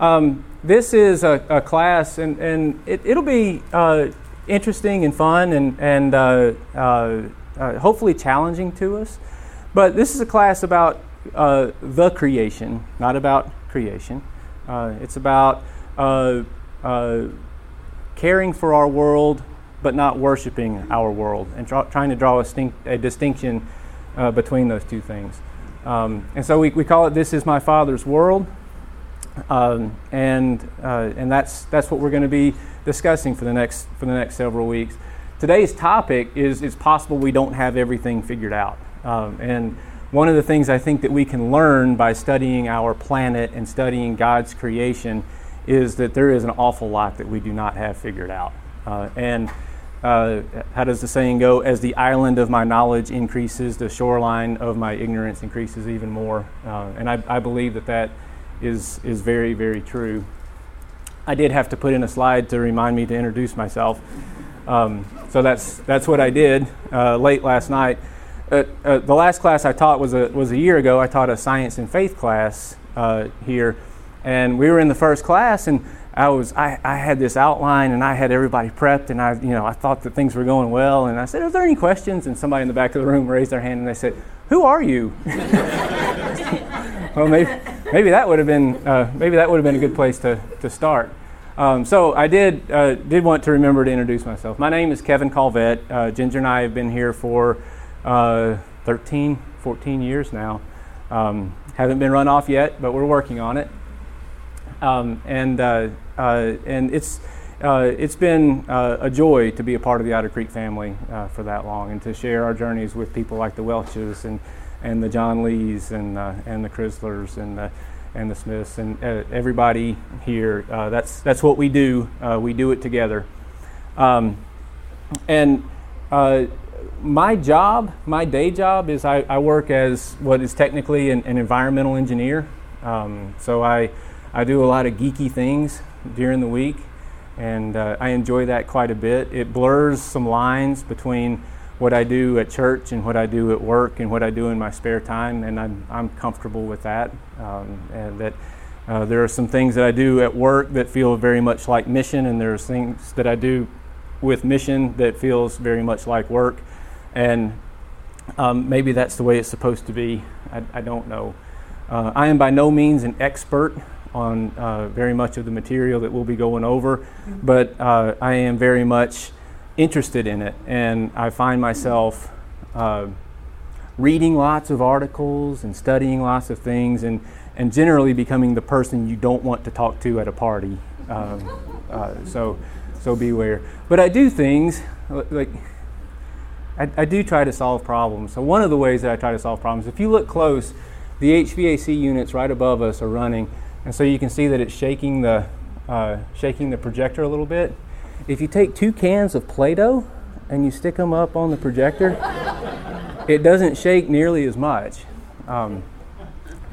Um, this is a, a, class, and, and it, will be uh, interesting and fun and, and uh, uh, uh, hopefully challenging to us. But this is a class about uh, the creation, not about creation. Uh, it's about caring for our world, but not worshiping our world, and tra- trying to draw a, stink- a distinction between those two things. Um, and so we, we call it This is My Father's World. Um, and uh, and that's that's what we're going to be discussing for the next for the next several weeks. Today's topic is it's possible we don't have everything figured out, um, and one of the things I think that we can learn by studying our planet and studying God's creation is that there is an awful lot that we do not have figured out. Uh, and uh, how does the saying go? As the island of my knowledge increases, the shoreline of my ignorance increases even more. Uh, and I, I believe that that is, is very, very true. I did have to put in a slide to remind me to introduce myself. Um, so that's, that's what I did uh, late last night. Uh, uh, the last class I taught was a, was a year ago. I taught a science and faith class uh, here. And we were in the first class, and I was I, I had this outline and I had everybody prepped and I you know I thought that things were going well and I said, Are there any questions? And somebody in the back of the room raised their hand and they said, Who are you? well maybe maybe that would have been uh, maybe that would have been a good place to, to start. Um, so I did uh, did want to remember to introduce myself. My name is Kevin Calvett. Uh, Ginger and I have been here for uh, 13, 14 years now. Um, haven't been run off yet, but we're working on it. Um, and uh, uh, and it's it's been a joy to be a part of the Otter Creek family for that long and to share our journeys with people like the Welches and and the John Lees and uh, and the Chryslers and the and the Smiths and uh, everybody here. Uh, that's that's what we do. Uh, we do it together. Um, and uh, my job, my day job, is I, I, work as what is technically an, an environmental engineer. Um, so I I do a lot of geeky things during the week, and uh, I enjoy that quite a bit. It blurs some lines between what I do at church and what I do at work and what I do in my spare time, and I'm, I'm comfortable with that. Um, and that uh, there are some things that I do at work that feel very much like mission, and there's things that I do with mission that feels very much like work. And um, maybe that's the way it's supposed to be. I, I don't know. Uh, I am by no means an expert on uh, very much of the material that we'll be going over, mm-hmm. but uh, I am very much interested in it, and I find myself uh, reading lots of articles and studying lots of things, and, and generally becoming the person you don't want to talk to at a party. Um, uh, so, so beware. But I do things like I, I do try to solve problems. So one of the ways that I try to solve problems, if you look close, the HVAC units right above us are running, and so you can see that it's shaking the uh, shaking the projector a little bit if you take two cans of Play Doh and you stick them up on the projector, it doesn't shake nearly as much. Um,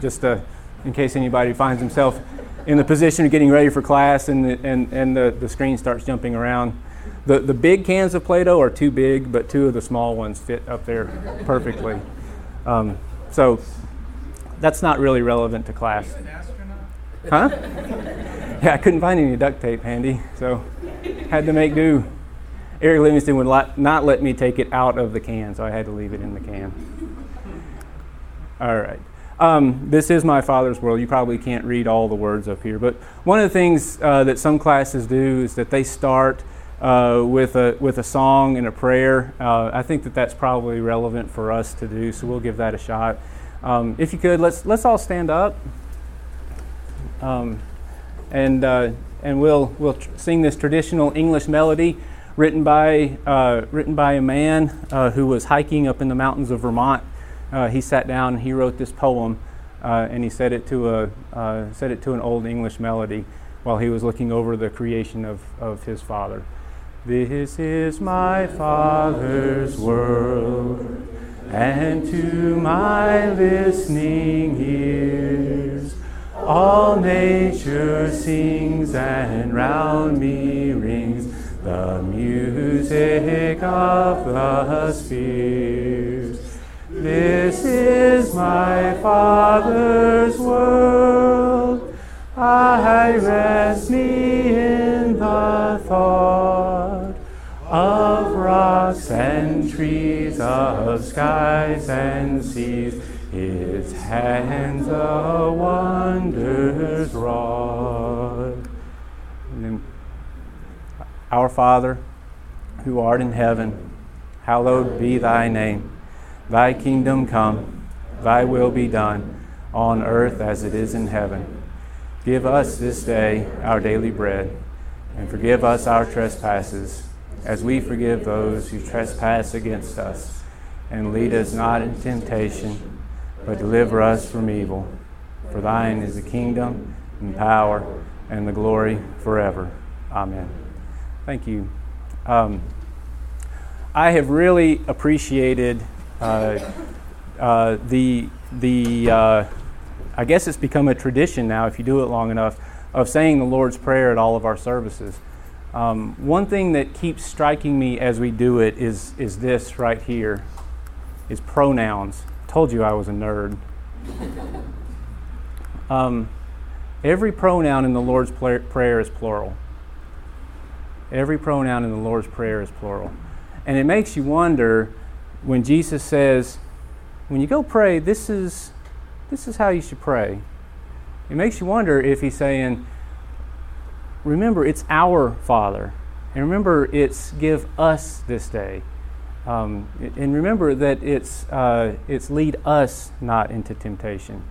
just uh, in case anybody finds himself in the position of getting ready for class and the, and, and the, the screen starts jumping around. The, the big cans of Play Doh are too big, but two of the small ones fit up there perfectly. Um, so that's not really relevant to class. Huh? Yeah, I couldn't find any duct tape handy, so had to make do. Eric Livingston would not let me take it out of the can, so I had to leave it in the can. All right. Um, this is my father's world. You probably can't read all the words up here, but one of the things uh, that some classes do is that they start uh, with a with a song and a prayer. Uh, I think that that's probably relevant for us to do, so we'll give that a shot. Um, if you could, let's let's all stand up, um, and uh, and we'll, we'll sing this traditional English melody written by, uh, written by a man uh, who was hiking up in the mountains of Vermont. Uh, he sat down and he wrote this poem uh, and he set it, to a, uh, set it to an old English melody while he was looking over the creation of, of his father. This is my father's world, and to my listening ears all nature sings and round me rings the music of the spheres. This is my Father's world. I rest me in the thought of rocks and trees, of skies and seas. His hands a wonders wrought. Our Father, who art in heaven, hallowed be thy name. Thy kingdom come, thy will be done, on earth as it is in heaven. Give us this day our daily bread, and forgive us our trespasses, as we forgive those who trespass against us. And lead us not into temptation, but deliver us from evil. For thine is the kingdom, and power, and the glory forever. Amen. Thank you. Um, I have really appreciated uh, uh, the the uh, I guess it's become a tradition now if you do it long enough of saying the Lord's Prayer at all of our services. Um, one thing that keeps striking me as we do it is is this right here, is pronouns. Told you I was a nerd. Um, every pronoun in the Lord's Prayer is plural. Every pronoun in the Lord's Prayer is plural. And it makes you wonder when Jesus says, when you go pray, this is, this is how you should pray. It makes you wonder if he's saying, remember, it's our Father. And remember, it's give us this day. Um, and remember that it's, uh, it's lead us not into temptation.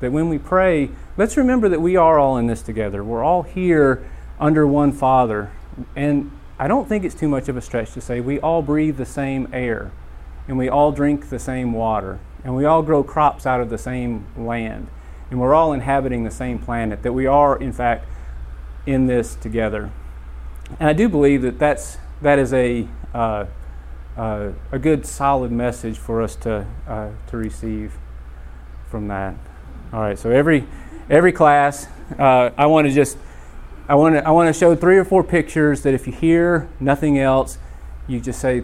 That when we pray, let's remember that we are all in this together. We're all here under one Father. And I don't think it's too much of a stretch to say we all breathe the same air, and we all drink the same water, and we all grow crops out of the same land, and we're all inhabiting the same planet, that we are, in fact, in this together. And I do believe that that's, that is a, uh, uh, a good, solid message for us to, uh, to receive from that. All right, so every, every class, uh, I want to just I want to I want to show three or four pictures that if you hear nothing else, you just say,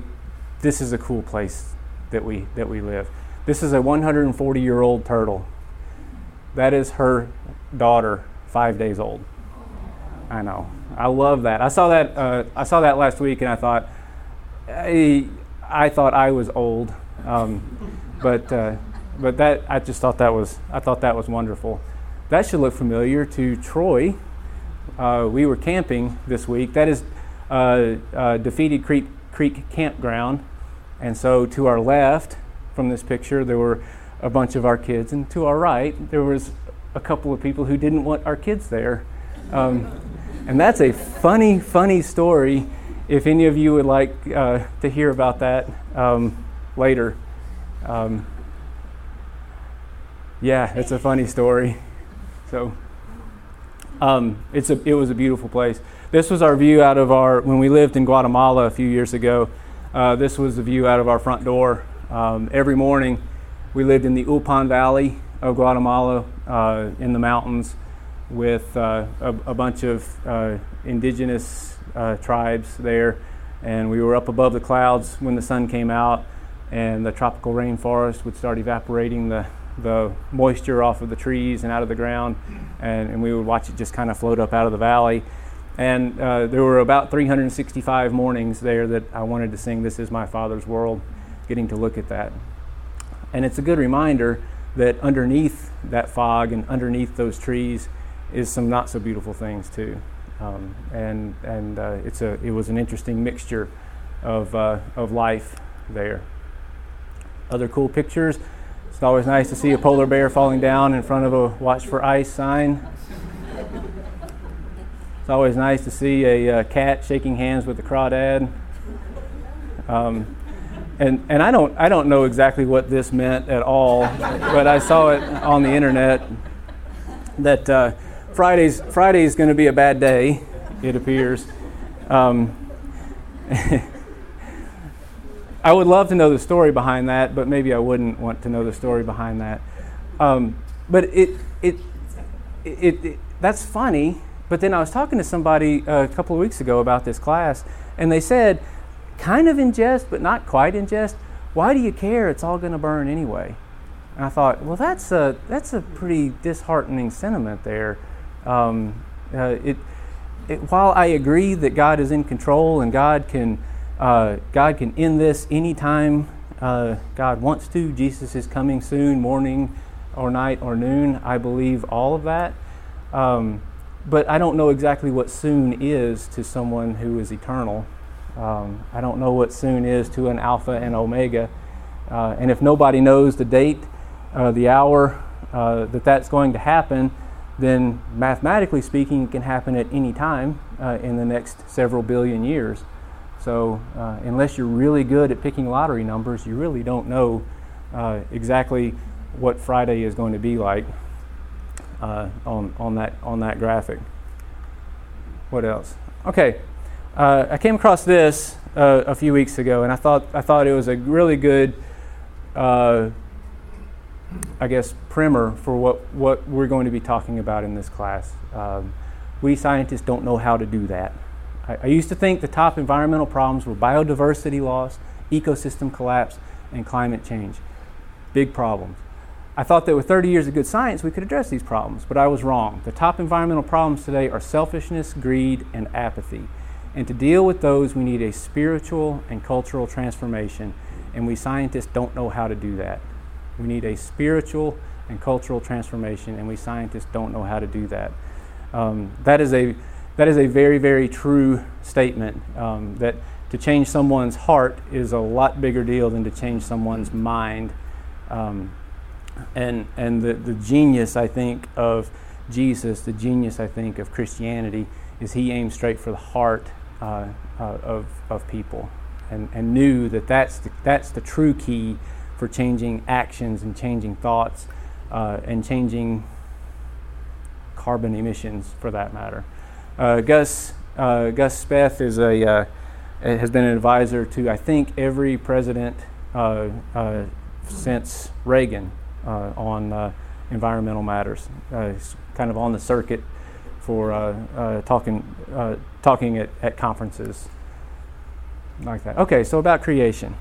"This is a cool place that we that we live." This is a 140 year old turtle. That is her daughter, five days old. I know. I love that. I saw that. Uh, I saw that last week, and I thought, I, I thought I was old, um, but uh, but that I just thought that was I thought that was wonderful. That should look familiar to Troy uh, we were camping this week. That is uh, uh, Defeated Creek, Creek Campground. And so to our left from this picture, there were a bunch of our kids. And to our right, there was a couple of people who didn't want our kids there. Um, and that's a funny, funny story. If any of you would like uh, to hear about that um, later. Um, yeah, it's a funny story. So. Um, it's a, it was a beautiful place. This was our view out of our, when we lived in Guatemala a few years ago, uh, this was the view out of our front door. Um, every morning, we lived in the Ulpan Valley of Guatemala uh, in the mountains with uh, a, a, bunch of uh, indigenous uh, tribes there. And we were up above the clouds when the sun came out, and the tropical rainforest would start evaporating the, the moisture off of the trees and out of the ground, and, and we would watch it just kind of float up out of the valley. And uh, there were about 365 mornings there that I wanted to sing This Is My Father's World, getting to look at that. And it's a good reminder that underneath that fog and underneath those trees is some not so beautiful things too. Um, and and uh, it's a, it was an interesting mixture of, uh, of life there. Other cool pictures. It's always nice to see a polar bear falling down in front of a watch for ice sign. It's always nice to see a uh, cat shaking hands with a crawdad. Um, and and I don't I don't know exactly what this meant at all, but I saw it on the internet that uh, Friday's Friday's going to be a bad day. It appears. Um, I would love to know the story behind that, but maybe I wouldn't want to know the story behind that. Um, but it, it, it, it, that's funny. But then I was talking to somebody a couple of weeks ago about this class, and they said, kind of in jest, but not quite in jest. Why do you care? It's all going to burn anyway. And I thought, well, that's a that's a pretty disheartening sentiment there. Um, uh, it, it, while I agree that God is in control and God can, uh, God can end this anytime uh, God wants to, Jesus is coming soon, morning or night or noon, I believe all of that. Um, but I don't know exactly what soon is to someone who is eternal. Um, I don't know what soon is to an Alpha and Omega. Uh, and if nobody knows the date, uh, the hour uh, that that's going to happen, then mathematically speaking, it can happen at any time uh, in the next several billion years. So, uh, unless you're really good at picking lottery numbers, you really don't know uh, exactly what Friday is going to be like uh, on, on, that, on that graphic. What else? Okay, uh, I came across this uh, a few weeks ago, and I thought, I thought it was a really good I guess, primer for what, what we're going to be talking about in this class. Um, we scientists don't know how to do that. I, I, used to think the top environmental problems were biodiversity loss, ecosystem collapse, and climate change. Big problems. I thought that with 30 years of good science, we could address these problems, but I was wrong. The top environmental problems today are selfishness, greed, and apathy. And to deal with those, we need a spiritual and cultural transformation, and we scientists don't know how to do that. We need a spiritual and cultural transformation, and we scientists don't know how to do that. Um, that is a that is a very very true statement. Um, that to change someone's heart is a lot bigger deal than to change someone's mind. Um, and and the, the genius I think of Jesus, the genius I think of Christianity, is he aimed straight for the heart uh, uh, of of people, and and knew that that's the, that's the true key for changing actions and changing thoughts uh, and changing carbon emissions for that matter. Uh, Gus, uh, Gus Speth is a, uh, has been an advisor to, I think, every president uh, uh, since Reagan on environmental matters. he's kind of on the circuit for talking, talking at, at conferences like that. Okay, so about creation.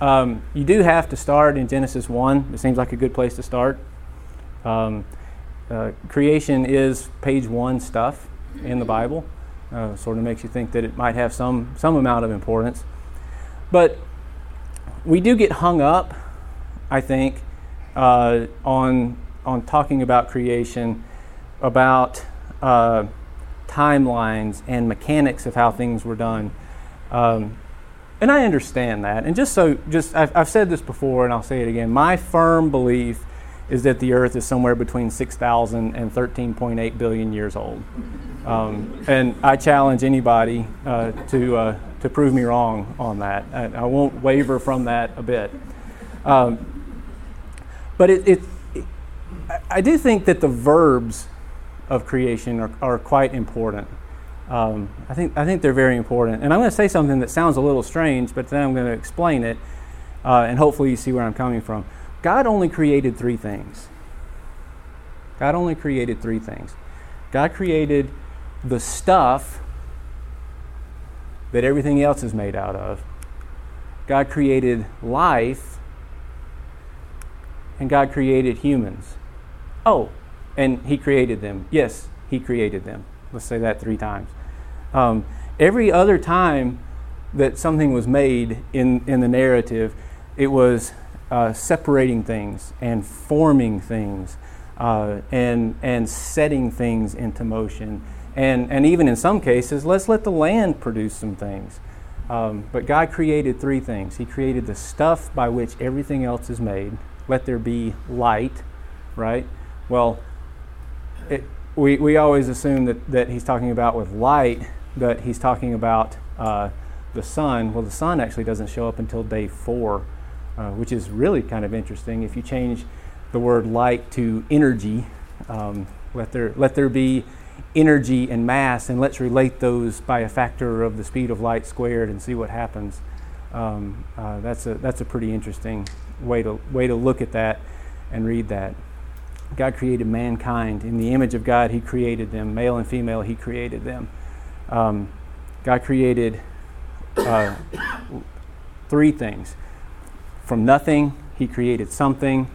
Um, you do have to start in Genesis 1. It seems like a good place to start. Um, uh, creation is page one stuff in the Bible. Uh, sort of makes you think that it might have some, some amount of importance. But we do get hung up, I think, uh, on, on talking about creation, about uh, timelines and mechanics of how things were done. Um, and I understand that. And just so, just I've, I've, said this before, and I'll say it again. My firm belief is that the Earth is somewhere between 6,000 and 13.8 billion years old. Um, and I challenge anybody uh, to uh, to prove me wrong on that. I, I, won't waver from that a bit. Um, but it, it, it, I do think that the verbs of creation are, are quite important. Um, I, think, I think they're very important. And I'm going to say something that sounds a little strange, but then I'm going to explain it, uh, and hopefully you see where I'm coming from. God only created three things. God only created three things. God created the stuff that everything else is made out of. God created life, and God created humans. Oh, and He created them. Yes, He created them. Let's say that three times. Um, every other time that something was made in, in the narrative, it was uh, separating things and forming things uh, and, and setting things into motion. And, and even in some cases, let's let the land produce some things. Um, but God created three things He created the stuff by which everything else is made. Let there be light, right? Well, it, we, we always assume that, that he's talking about with light, that he's talking about uh, the sun. Well, the sun actually doesn't show up until day four, uh, which is really kind of interesting. If you change the word light to energy, um, let, there, let there be energy and mass, and let's relate those by a factor of the speed of light squared and see what happens. Um, uh, that's, a, that's a pretty interesting way to, way to look at that and read that. God created mankind. In the image of God, He created them. Male and female, He created them. Um, God created uh, three things. From nothing, He created something.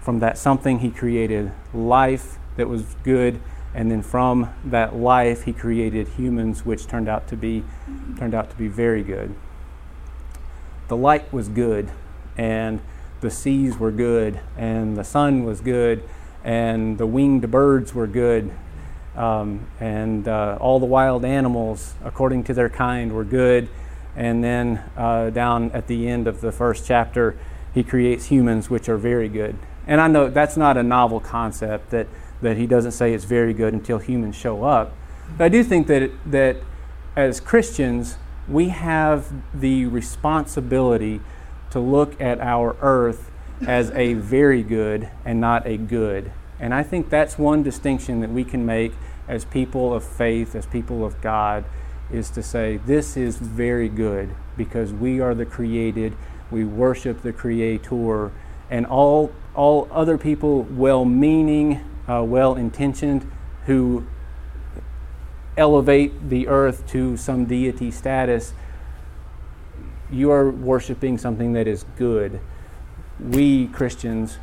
From that something, He created life that was good, and then from that life he created humans, which turned out to be turned out to be very good. The light was good, and the seas were good, and the sun was good, and the winged birds were good, um, and uh, all the wild animals, according to their kind, were good. And then uh, down at the end of the first chapter, he creates humans, which are very good. And I know that's not a novel concept that, that he doesn't say it's very good until humans show up. But I do think that, that as Christians, we have the responsibility to look at our earth as a very good and not a good. And I think that's one distinction that we can make as people of faith, as people of God, is to say, this is very good because we are the created, we worship the Creator, and all, all other people, well meaning, uh, well intentioned, who elevate the earth to some deity status, you are worshiping something that is good. We Christians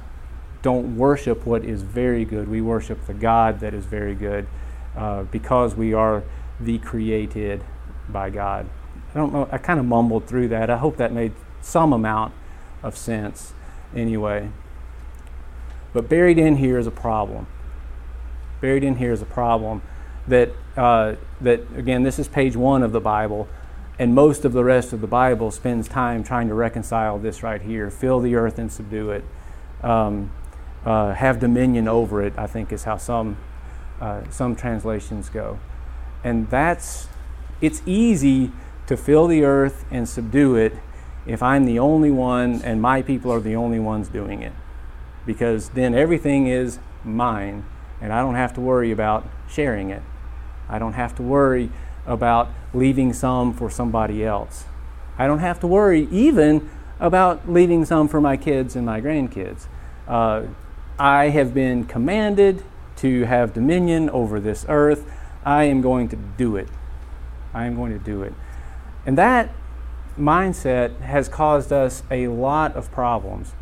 don't worship what is very good, we worship the God that is very good uh, because we are the created by God. I don't know, I kind of mumbled through that. I hope that made some amount of sense anyway. But buried in here is a problem. Buried in here is a problem that, uh, that again, this is page one of the Bible, and most of the rest of the Bible spends time trying to reconcile this right here fill the earth and subdue it, um, uh, have dominion over it, I think is how some, uh, some translations go. And that's, it's easy to fill the earth and subdue it if I'm the only one and my people are the only ones doing it. Because then everything is mine and I don't have to worry about sharing it. I don't have to worry about leaving some for somebody else. I don't have to worry even about leaving some for my kids and my grandkids. Uh, I have been commanded to have dominion over this earth. I am going to do it. I am going to do it. And that mindset has caused us a lot of problems.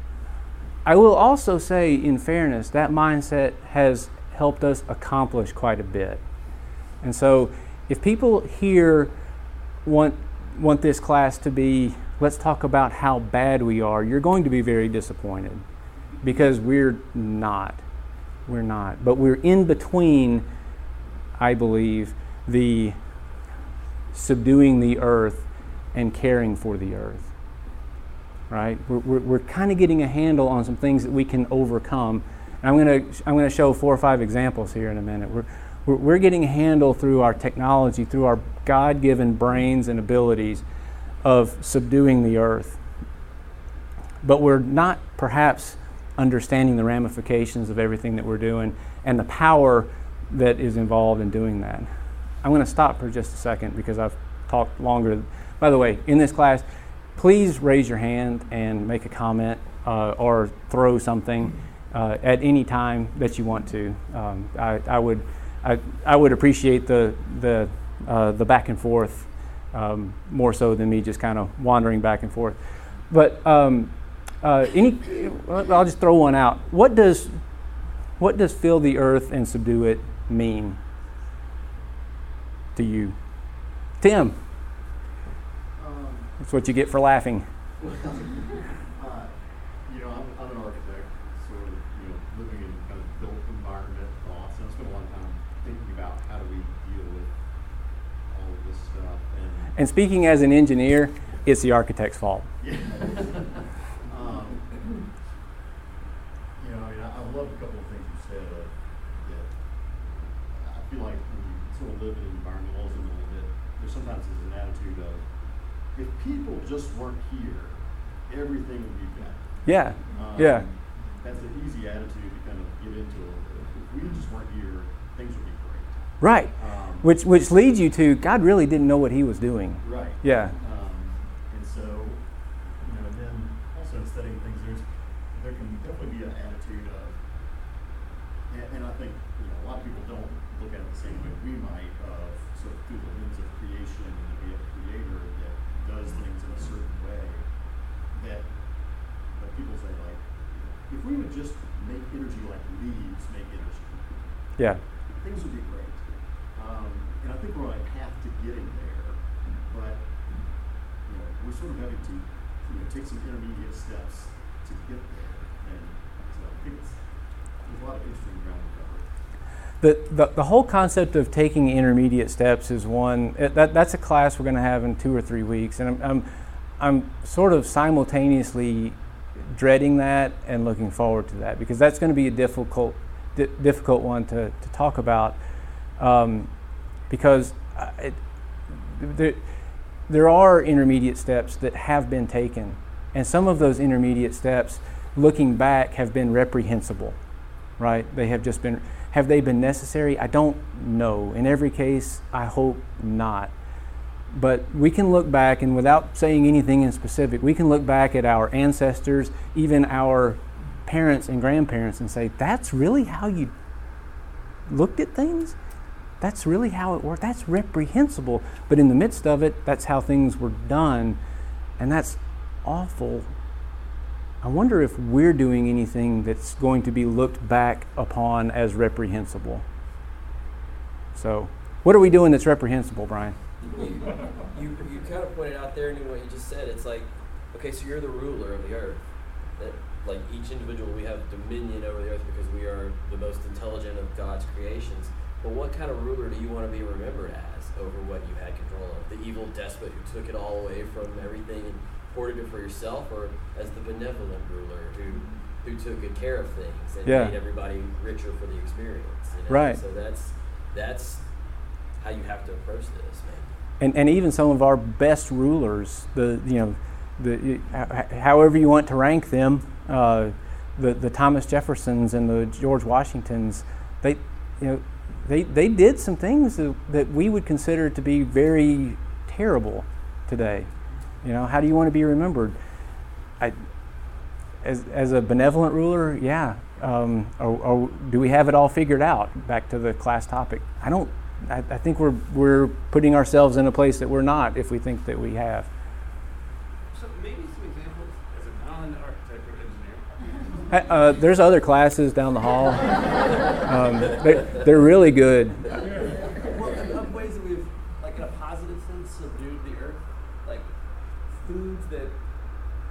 I will also say, in fairness, that mindset has helped us accomplish quite a bit. And so, if people here want, want this class to be, let's talk about how bad we are, you're going to be very disappointed because we're not. We're not. But we're in between, I believe, the subduing the earth and caring for the earth. Right? We're, we're, we're kind of getting a handle on some things that we can overcome. And I'm going to I'm to show four or five examples here in a minute. We're, we're, getting a handle through our technology, through our God given brains and abilities of subduing the earth. But we're not perhaps understanding the ramifications of everything that we're doing and the power that is involved in doing that. I'm going to stop for just a second because I've talked longer. By the way, in this class, please raise your hand and make a comment uh, or throw something uh, at any time that you want to. Um, I, I, would, I, I, would appreciate the, the, uh, the back and forth um, more so than me just kind of wandering back and forth. But um, uh, any, I'll just throw one out. What does, what does fill the earth and subdue it mean? to you? Tim. Um, That's what you get for laughing. uh, you know, I'm, I'm, an architect, so you know, living in kind of built environment thoughts, and I spent a lot of time thinking about how do we deal with all of this stuff. And, and speaking as an engineer, it's the architect's fault. Yeah. um, you know, I mean, I, I love a couple of things you said. Uh, that I feel like when you sort of live in environmentalism a little bit, there sometimes is an attitude of if people just weren't here, everything would be better. Yeah. Um, yeah. That's an easy attitude to kind of get into. If we just weren't here, things would be great. Right. Um, which which leads you to God really didn't know what He was doing. Right. Yeah. Um, and so, you know, and then also in studying things, there's there can definitely be an attitude of, and, and I think you know a lot of people don't look at it the same way we might of sort of through the lens of creation and that we have a creator that does things in a certain way that that people say like if we would just make energy like leaves make energy Yeah. things would be great. Um, and I think we're on a path to getting there, but you know, we're sort of having to you know, take some intermediate steps to get there. And so I think it's, there's a lot of interesting ground to cover. The, the, the whole concept of taking intermediate steps is one that, that's a class we're going to have in two or three weeks and I'm, I'm, I'm sort of simultaneously dreading that and looking forward to that because that's going to be a difficult di- difficult one to, to talk about um, because uh, it, there, there are intermediate steps that have been taken and some of those intermediate steps looking back have been reprehensible right they have just been have they been necessary? I don't know. In every case, I hope not. But we can look back, and without saying anything in specific, we can look back at our ancestors, even our parents and grandparents, and say, that's really how you looked at things? That's really how it worked? That's reprehensible. But in the midst of it, that's how things were done. And that's awful I wonder if we're doing anything that's going to be looked back upon as reprehensible. So, what are we doing that's reprehensible, Brian? You, you, you kind of pointed out there in what you just said. It's like, okay, so you're the ruler of the earth. That, like each individual, we have dominion over the earth because we are the most intelligent of God's creations. But what kind of ruler do you want to be remembered as over what you had control of? The evil despot who took it all away from everything and hoarded it for yourself, or as the benevolent ruler who who took good care of things and yeah. made everybody richer for the experience. You know? Right. So that's that's how you have to approach this, man. And and even some of our best rulers, the you know, the however you want to rank them, uh, the the Thomas Jeffersons and the George Washingtons, they you know. They, they did some things that, that we would consider to be very terrible today. You know, how do you want to be remembered? I, as, as a benevolent ruler, yeah. Um, or, or, do we have it all figured out? Back to the class topic. I don't. I, I, think we're we're putting ourselves in a place that we're not if we think that we have. So maybe some examples as a non-architect or engineer. Uh, there's other classes down the hall. um, they're, they're really good. Well, ways that we've, like in a positive sense, subdued the earth, like foods that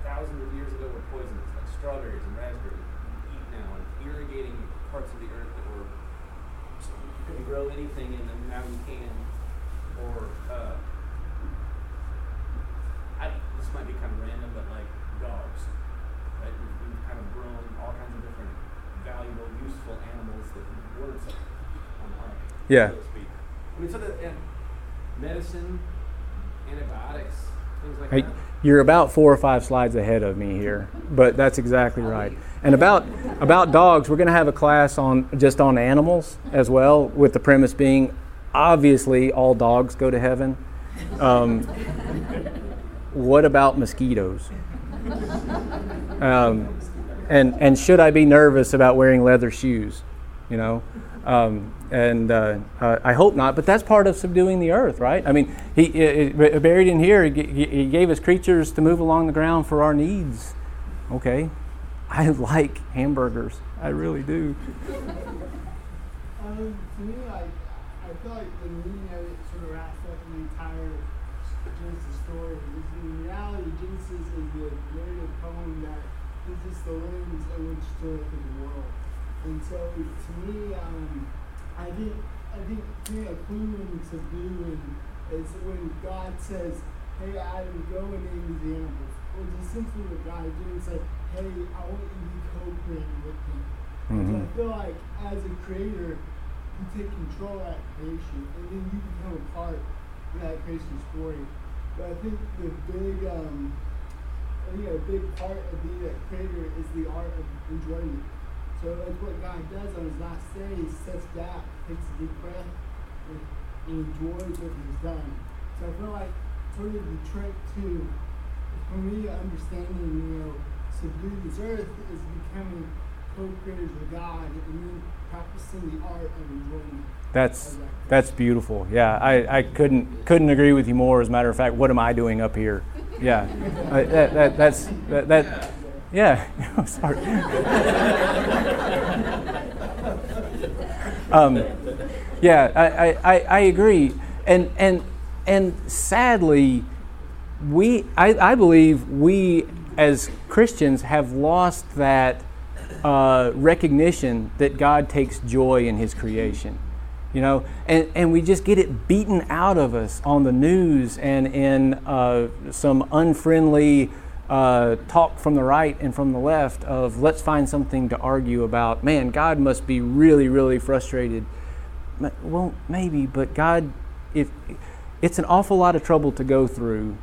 thousands of years ago were poisonous, like strawberries and raspberries, we eat now, and irrigating parts of the earth that were so you couldn't grow anything in them, now you can. Or uh, I, this might be kind of random, but like dogs, right? We've, we've kind of grown all kinds of different valuable, useful animals that weren't so on the market, Yeah. so. I mean, so that and medicine, antibiotics, things like Hey, that. you're about four or five slides ahead of me here, but that's exactly right. And about about dogs, we're going to have a class on just on animals as well, with the premise being obviously all dogs go to heaven. Um, what about mosquitoes? Um, and and should I be nervous about wearing leather shoes? You know, um, and uh, uh, I hope not. But that's part of subduing the earth, right? I mean, he, he buried in here. He, he gave us creatures to move along the ground for our needs. Okay, I like hamburgers. I really do. Um, to me, I feel like the meaning of it sort of wraps up the entire Genesis story. In reality, Genesis is the narrative poem that is just the lens in which to look at the world. And so, to me, um, I think I think to me, a clue in subduing is when God says, "Hey, Adam, go and name these animals," which is essentially what God is doing. Say, "Hey, I want you to be co-creating with me." Mm-hmm. So I feel like as a creator, you take control of that creation, and then you become a part of that creation story. But I think the big, um, I think a big part of being a creator is the art of enjoyment. So like what God does on His last day, He sits back, takes a deep breath, and, and enjoys what He's done. So I feel like sort of the trick to, for me, understanding, you know, subdue this earth is becoming co-creators with God, and then practicing the art of enjoyment. That's that's beautiful. Yeah, I, I couldn't couldn't agree with you more. As a matter of fact, what am I doing up here? Yeah, uh, that, that, that's that, that yeah. Sorry. um, yeah, I, I, I agree. And, and, and sadly, we, I, I believe we as Christians have lost that uh, recognition that God takes joy in His creation. You know, and, and we just get it beaten out of us on the news and in uh, some unfriendly uh, talk from the right and from the left of let's find something to argue about. Man, God must be really, really frustrated. Well, maybe, but God, if it's an awful lot of trouble to go through,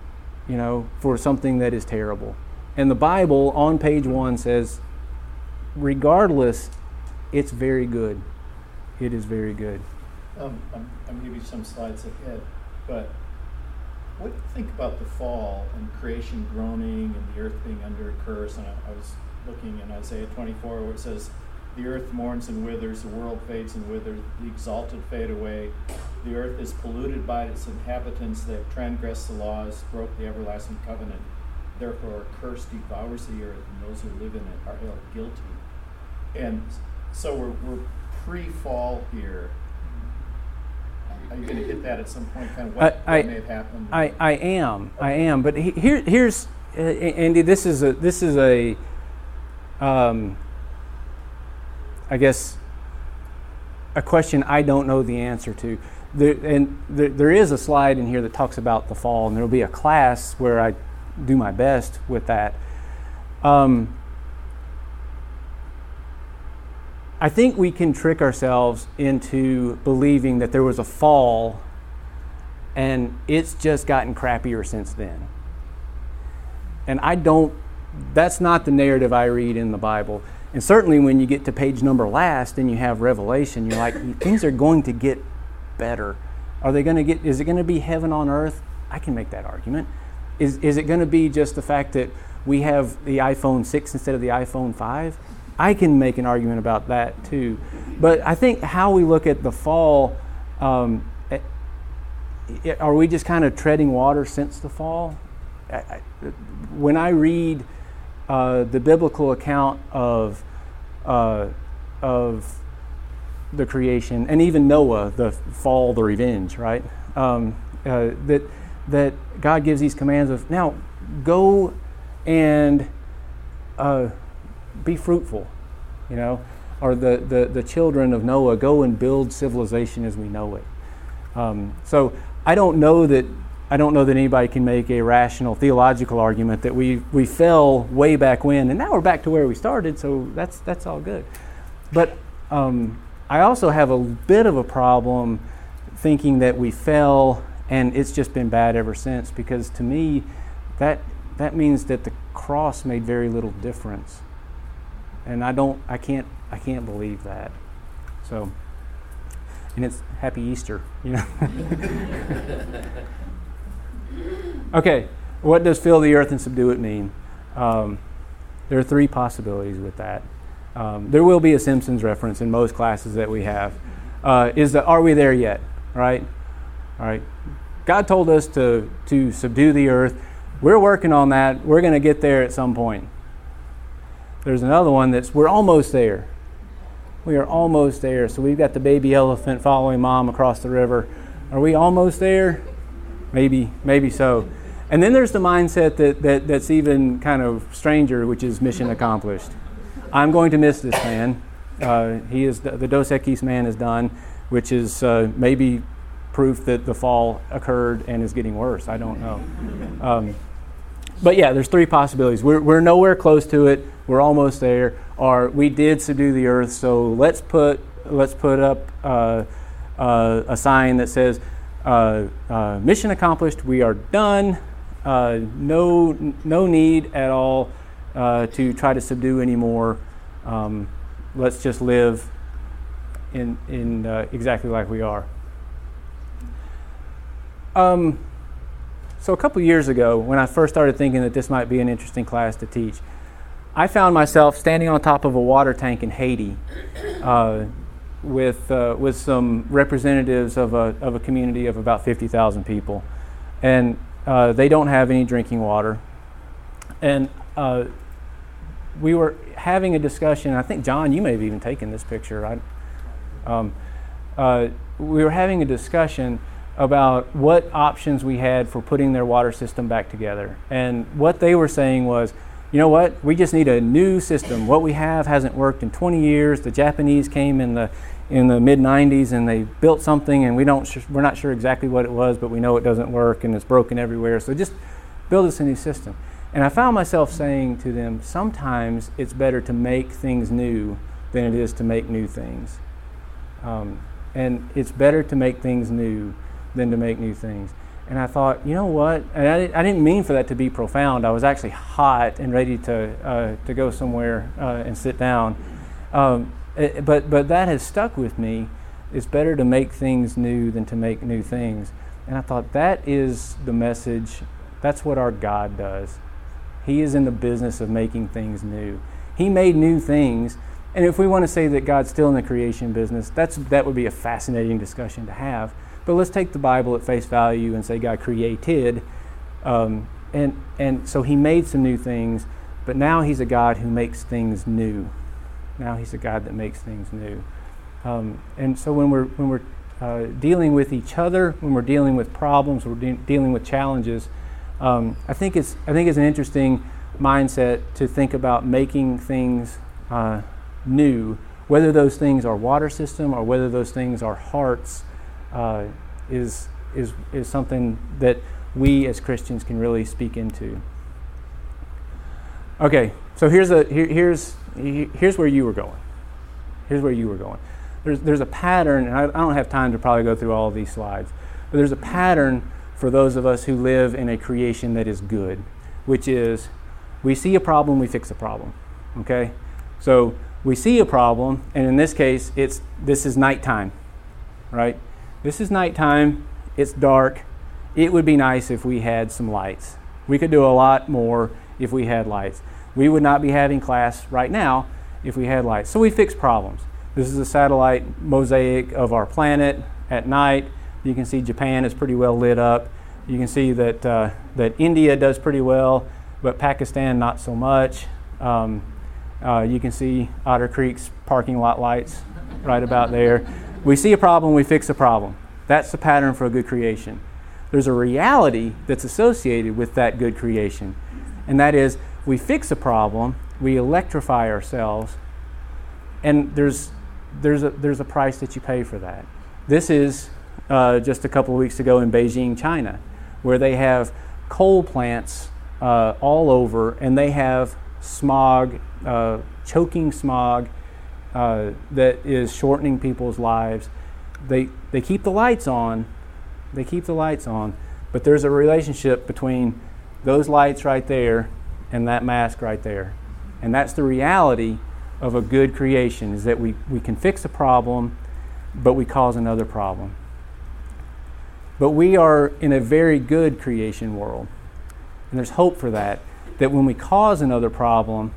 you know, for something that is terrible. And the Bible on page one says, regardless, it's very good. It is very good. Um, I'm, I'm you some slides ahead, but what do you think about the fall and creation groaning and the earth being under a curse? And I, I was looking in Isaiah 24 where it says, The earth mourns and withers, the world fades and withers, the exalted fade away. The earth is polluted by its inhabitants, they have transgressed the laws, broke the everlasting covenant. Therefore, a curse devours the earth, and those who live in it are held guilty. And so we're, we're pre fall here are you going to hit that at some point? Kind of what, I, what may have happened? I, I am. I am. But here, here's uh, Andy. This is a this is a um, I guess a question I don't know the answer to. There, and there, there is a slide in here that talks about the fall, and there will be a class where I do my best with that. Um, I think we can trick ourselves into believing that there was a fall and it's just gotten crappier since then. And I don't, that's not the narrative I read in the Bible. And certainly when you get to page number last and you have Revelation, you're like, things are going to get better. Are they going to get, is it going to be heaven on earth? I can make that argument. Is, is it going to be just the fact that we have the iPhone 6 instead of the iPhone 5? I can make an argument about that too. But I think how we look at the fall, um, eh, it, are we just kind of treading water since the fall? When I read uh, the biblical account of uh, of the creation and even Noah, the fall, the revenge, right? Um, uh, that that God gives these commands of now go and uh, be fruitful, you know, or the, the, the children of Noah go and build civilization as we know it. Um, so I don't know that I don't know that anybody can make a rational theological argument that we we fell way back when, and now we're back to where we started. So that's that's all good. But um, I also have a bit of a problem thinking that we fell and it's just been bad ever since. Because to me, that that means that the cross made very little difference and I don't, I can't, I can't believe that. So, and it's Happy Easter, you know. okay, what does fill the earth and subdue it mean? Um, there are three possibilities with that. Um, there will be a Simpsons reference in most classes that we have. Uh, is that are we there yet? Right? All right. God told us to to subdue the earth. We're working on that. We're going to get there at some point. There's another one that's we're almost there. We are almost there. So we've got the baby elephant following mom across the river. Are we almost there? Maybe, maybe so. And then there's the mindset that, that that's even kind of stranger, which is mission accomplished. I'm going to miss this man. Uh, he is the Dos Equis man is done, which is uh, maybe proof that the fall occurred and is getting worse. I don't know. Um, but yeah, there's three possibilities. We're, we're nowhere close to it. We're almost there. Or we did subdue the earth, so let's put let's put up uh, uh, a sign that says uh, uh mission accomplished. We are done. Uh, no no need at all uh, to try to subdue anymore. Um, let's just live in in exactly like we are. Um, so, a couple years ago, when I first started thinking that this might be an interesting class to teach, I found myself standing on top of a water tank in Haiti uh, with, uh, with some representatives of a, of a community of about 50,000 people. And uh, they don't have any drinking water. And uh, we were having a discussion. I think, John, you may have even taken this picture. Um, uh, we were having a discussion about what options we had for putting their water system back together. And what they were saying was, you know what, we just need a new system. What we have hasn't worked in 20 years. The Japanese came in the in the mid 90s and they built something and we don't sh- we're not sure exactly what it was, but we know it doesn't work and it's broken everywhere. So just build us a new system. And I found myself saying to them, sometimes it's better to make things new than it is to make new things. Um, and it's better to make things new than to make new things. And I thought, you know what? And I, I didn't mean for that to be profound. I was actually hot and ready to, uh, to go somewhere uh, and sit down. Um, it, eh, but, but that has stuck with me. It's better to make things new than to make new things. And I thought that is the message. That's what our God does. He is in the business of making things new. He made new things. And if we want to say that God's still in the creation business, that's, that would be a fascinating discussion to have. But let's take the Bible at face value and say God created. Um, and, and so he made some new things, but now he's a God who makes things new. Now he's a God that makes things new. Um, and so when we're, when we're uh, dealing with each other, when we're dealing with problems, we're de- dealing with challenges, um, I, think it's, I think it's an interesting mindset to think about making things uh, new, whether those things are water system or whether those things are hearts uh, is, is, is something that we as Christians can really speak into. Okay, so here's, a, here, here's, here's where you were going. Here's where you were going. There's, there's a pattern, and I, I don't have time to probably go through all of these slides, but there's a pattern for those of us who live in a creation that is good, which is we see a problem, we fix a problem. Okay? So we see a problem, and in this case, it's this is nighttime, right? This is nighttime, it's dark. It would be nice if we had some lights. We could do a lot more if we had lights. We would not be having class right now if we had lights. So we fix problems. This is a satellite mosaic of our planet at night. You can see Japan is pretty well lit up. You can see that, uh, that India does pretty well, but Pakistan not so much. Um, uh, you can see Otter Creek's parking lot lights right about there. We see a problem, we fix a problem. That's the pattern for a good creation. There's a reality that's associated with that good creation, and that is we fix a problem, we electrify ourselves, and there's, there's, a, there's a price that you pay for that. This is uh, just a couple of weeks ago in Beijing, China, where they have coal plants uh, all over, and they have smog, uh, choking smog uh, that is shortening people's lives. They, they keep the lights on, they keep the lights on, but there's a relationship between those lights right there and that mask right there. And that's the reality of a good creation is that we, we can fix a problem, but we cause another problem. But we are in a very good creation world. And there's hope for that. That when we cause another problem,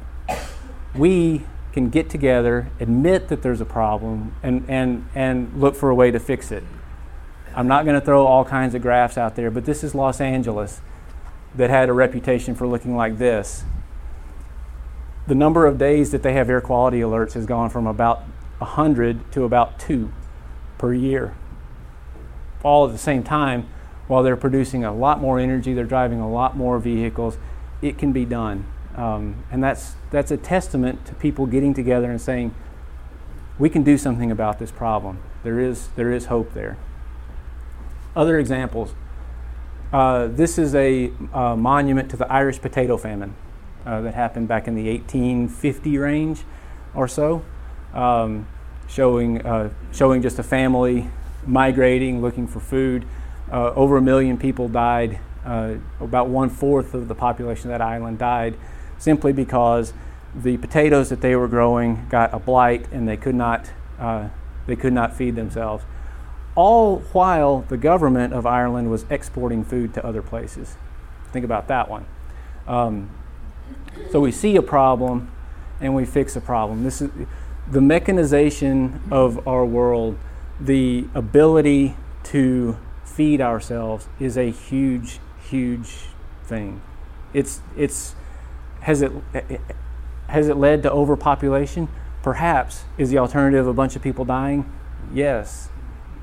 we can get together, admit that there's a problem, and, and, and look for a way to fix it. I'm not going to throw all kinds of graphs out there, but this is Los Angeles that had a reputation for looking like this. The number of days that they have air quality alerts has gone from about 100 to about 2 per year. All at the same time, while they're producing a lot more energy, they're driving a lot more vehicles, it can be done. Um, and that's, that's a testament to people getting together and saying, we can do something about this problem. There is, there is hope there. Other examples. Uh, this is a uh, monument to the Irish potato famine uh, that happened back in the 1850 range or so, um, showing, uh, showing just a family migrating, looking for food. Uh, over a million people died. Uh, about one fourth of the population of that island died simply because the potatoes that they were growing got a blight and they could not, uh, they could not feed themselves. All while the government of Ireland was exporting food to other places. Think about that one. Um, so we see a problem and we fix a problem. This is the mechanization of our world, the ability to feed ourselves is a huge, huge thing. It's, it's, has it, has it led to overpopulation? Perhaps. Is the alternative a bunch of people dying? Yes.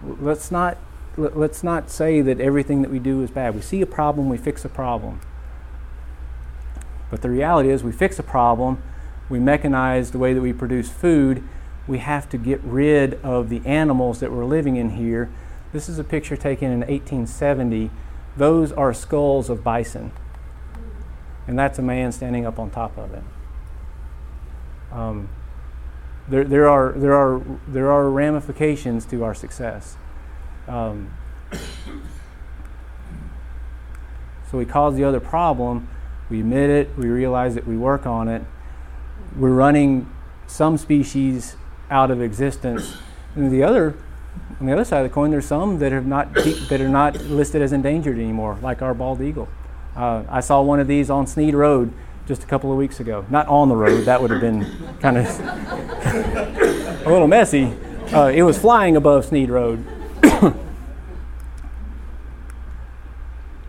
let's not let's not say that everything that we do is bad. We see a problem, we fix a problem. But the reality is, we fix a problem, we mechanize the way that we produce food, we have to get rid of the animals that were living in here. This is a picture taken in 1870. Those are skulls of bison. And that's a man standing up on top of it. Um, there, there, are, there, are, there are ramifications to our success. Um, so we cause the other problem, we admit it, we realize that we work on it. We're running some species out of existence. And the other, on the other side of the coin, there's some that have not that are not listed as endangered anymore, like our bald eagle. Uh, I saw one of these on Sneed Road just a couple of weeks ago. Not on the road, that would have been kind of a little messy. Uh, it was flying above Sneed Road.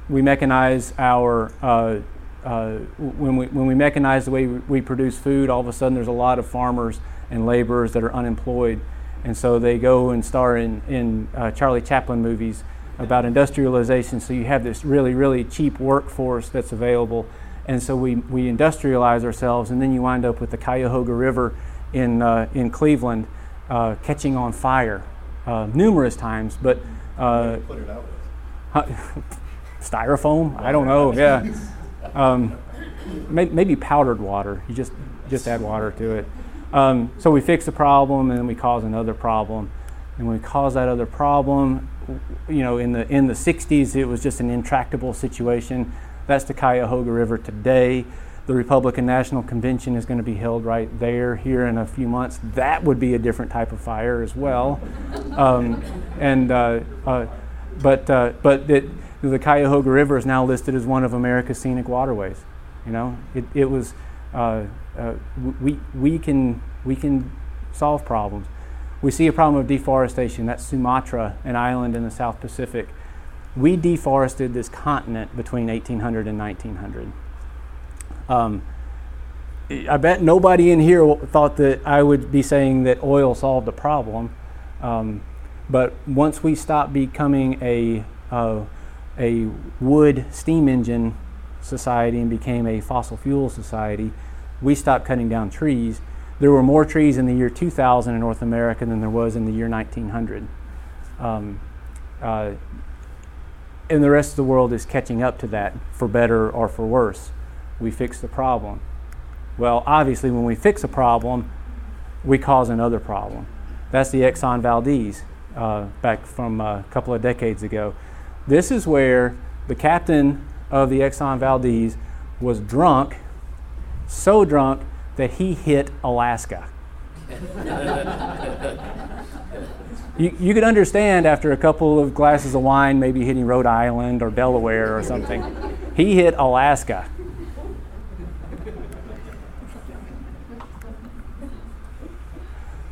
we mechanize our uh, uh, when we when we mechanize the way we, produce food, all of a sudden there's a lot of farmers and laborers that are unemployed, and so they go and star in in uh, Charlie Chaplin movies about industrialization. So you have this really really cheap workforce that's available, and so we we industrialize ourselves, and then you wind up with the Cuyahoga River in uh, in Cleveland uh, catching on fire uh, numerous times, but. put it out with? styrofoam. I don't know. Yeah, um, may, maybe powdered water. You just just add water to it. Um, so we fix the problem, and then we cause another problem. And when we cause that other problem, you know, in the in the 60s, it was just an intractable situation. That's the Cuyahoga River today. The Republican National Convention is going to be held right there here in a few months. That would be a different type of fire as well. Um, and uh, uh, but uh, but it, the Cuyahoga River is now listed as one of America's scenic waterways. You know, it, it was, uh, uh, we, we, can, we can solve problems. We see a problem of deforestation. That's Sumatra, an island in the South Pacific. We deforested this continent between 1800 and 1900. Um, I bet nobody in here thought that I would be saying that oil solved the problem. Um, but once we stopped becoming a uh, a wood steam engine society and became a fossil fuel society, we stopped cutting down trees. There were more trees in the year 2000 in North America than there was in the year 1900. Um, uh, and the rest of the world is catching up to that for better or for worse. We fix the problem. Well, obviously, when we fix a problem, we cause another problem. That's the Exxon Valdez uh, back from a couple of decades ago. This is where the captain of the Exxon Valdez was drunk, so drunk that he hit Alaska. you, you could understand after a couple of glasses of wine, maybe hitting Rhode Island or Delaware or something. He hit Alaska.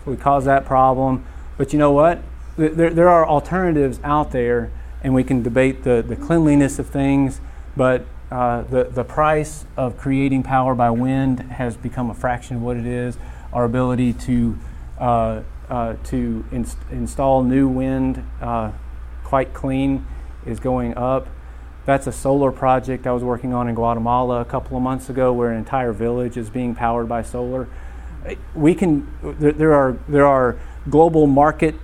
We caused that problem. But you know what? There, there are alternatives out there and we can debate the, the cleanliness of things, but uh, the, the price of creating power by wind has become a fraction of what it is. Our ability to, uh, uh, to inst- install new wind uh, quite clean is going up. That's a solar project I was working on in Guatemala a couple of months ago where an entire village is being powered by solar. We can, there, there are, there are global market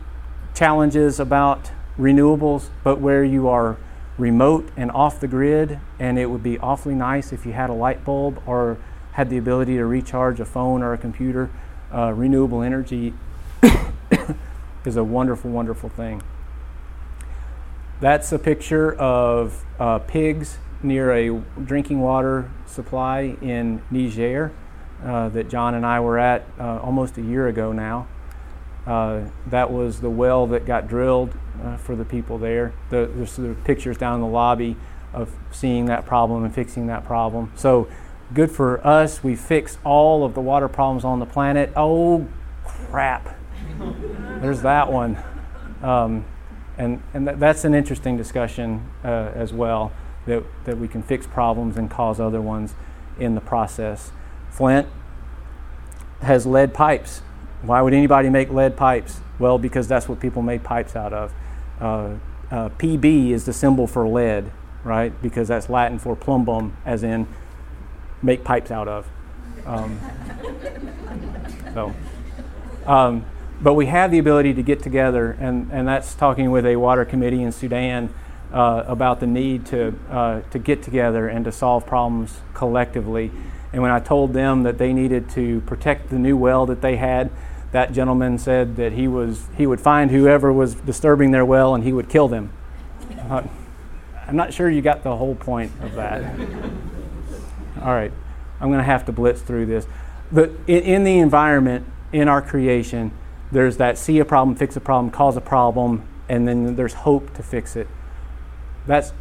challenges about renewables, but where you are remote and off the grid, and it would be awfully nice if you had a light bulb or had the ability to recharge a phone or a computer. Uh, renewable energy is a wonderful, wonderful thing. That's a picture of uh, pigs near a drinking water supply in Niger uh, that John and I were at uh, almost a year ago now. Uh, that was the well that got drilled uh, for the people there. The, there's the pictures down in the lobby of seeing that problem and fixing that problem. So good for us. We fix all of the water problems on the planet. Oh, crap. There's that one. Um, and and th- that's an interesting discussion uh, as well that, that we can fix problems and cause other ones in the process. Flint has lead pipes why would anybody make lead pipes? Well, because that's what people made pipes out of. uh, uh, PB is the symbol for lead, right? Because that's Latin for plumbum, as in make pipes out of. Um, so, um, but we have the ability to get together, and, and that's talking with a water committee in Sudan uh, about the need to, uh, to get together and to solve problems collectively. And when I told them that they needed to protect the new well that they had, that gentleman said that he, was, he would find whoever was disturbing their well and he would kill them. I'm not sure you got the whole point of that. All right, I'm going to have to blitz through this. But in the environment, in our creation, there's that see a problem, fix a problem, cause a problem, and then there's hope to fix it. That's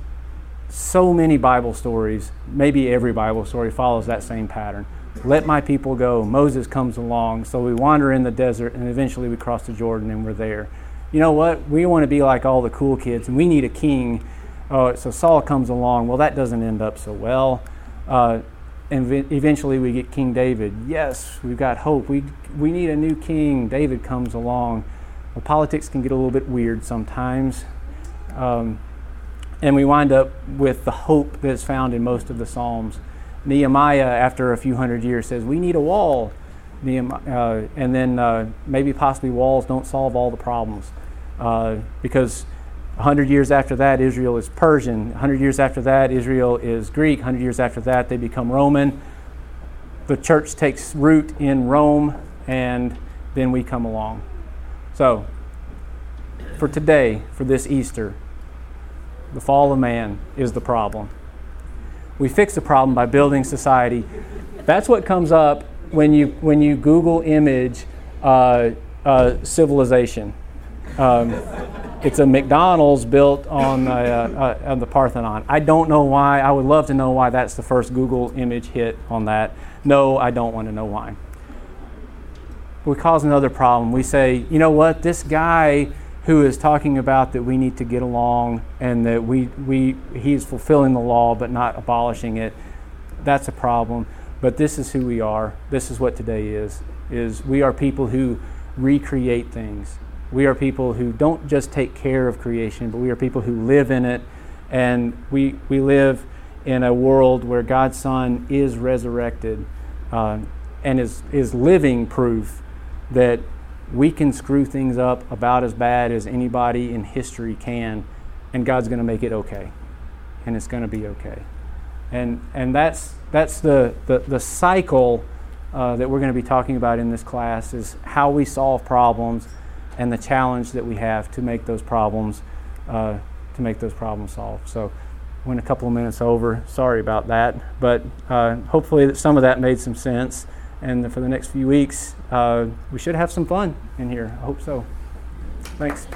so many Bible stories, maybe every Bible story follows that same pattern. Let my people go. Moses comes along. So we wander in the desert and eventually we cross the Jordan and we're there. You know what? We want to be like all the cool kids and we need a king. Oh, so Saul comes along. Well, that doesn't end up so well. Uh, and eventually we get King David. Yes, we've got hope. We, we need a new king. David comes along. Well, politics can get a little bit weird sometimes. Um, and we wind up with the hope that's found in most of the Psalms. Nehemiah, after a few hundred years, says, We need a wall. Nehemiah, uh, and then uh, maybe possibly walls don't solve all the problems. Uh, because 100 years after that, Israel is Persian. 100 years after that, Israel is Greek. 100 years after that, they become Roman. The church takes root in Rome, and then we come along. So, for today, for this Easter, the fall of man is the problem. We fix the problem by building society. That's what comes up when you, when you Google image uh, uh, civilization. Um, it's a McDonald's built on, uh, uh, on the Parthenon. I don't know why. I would love to know why that's the first Google image hit on that. No, I don't want to know why. We cause another problem. We say, you know what, this guy who is talking about that we need to get along and that we, we, he's fulfilling the law but not abolishing it. That's a problem. But this is who we are. This is what today is. Is we are people who recreate things. We are people who don't just take care of creation, but we are people who live in it. And we, we live in a world where God's Son is resurrected uh, and is, is living proof that we can screw things up about as bad as anybody in history can, and God's going to make it okay. And it's going to be okay. And, and that's, that's the, the, the cycle uh, that we're going to be talking about in this class is how we solve problems and the challenge that we have to make those problems uh, to make those problems solved. So went a couple of minutes over. Sorry about that, but uh, hopefully that some of that made some sense and for the next few weeks, uh, we should have some fun in here. I hope so. Thanks.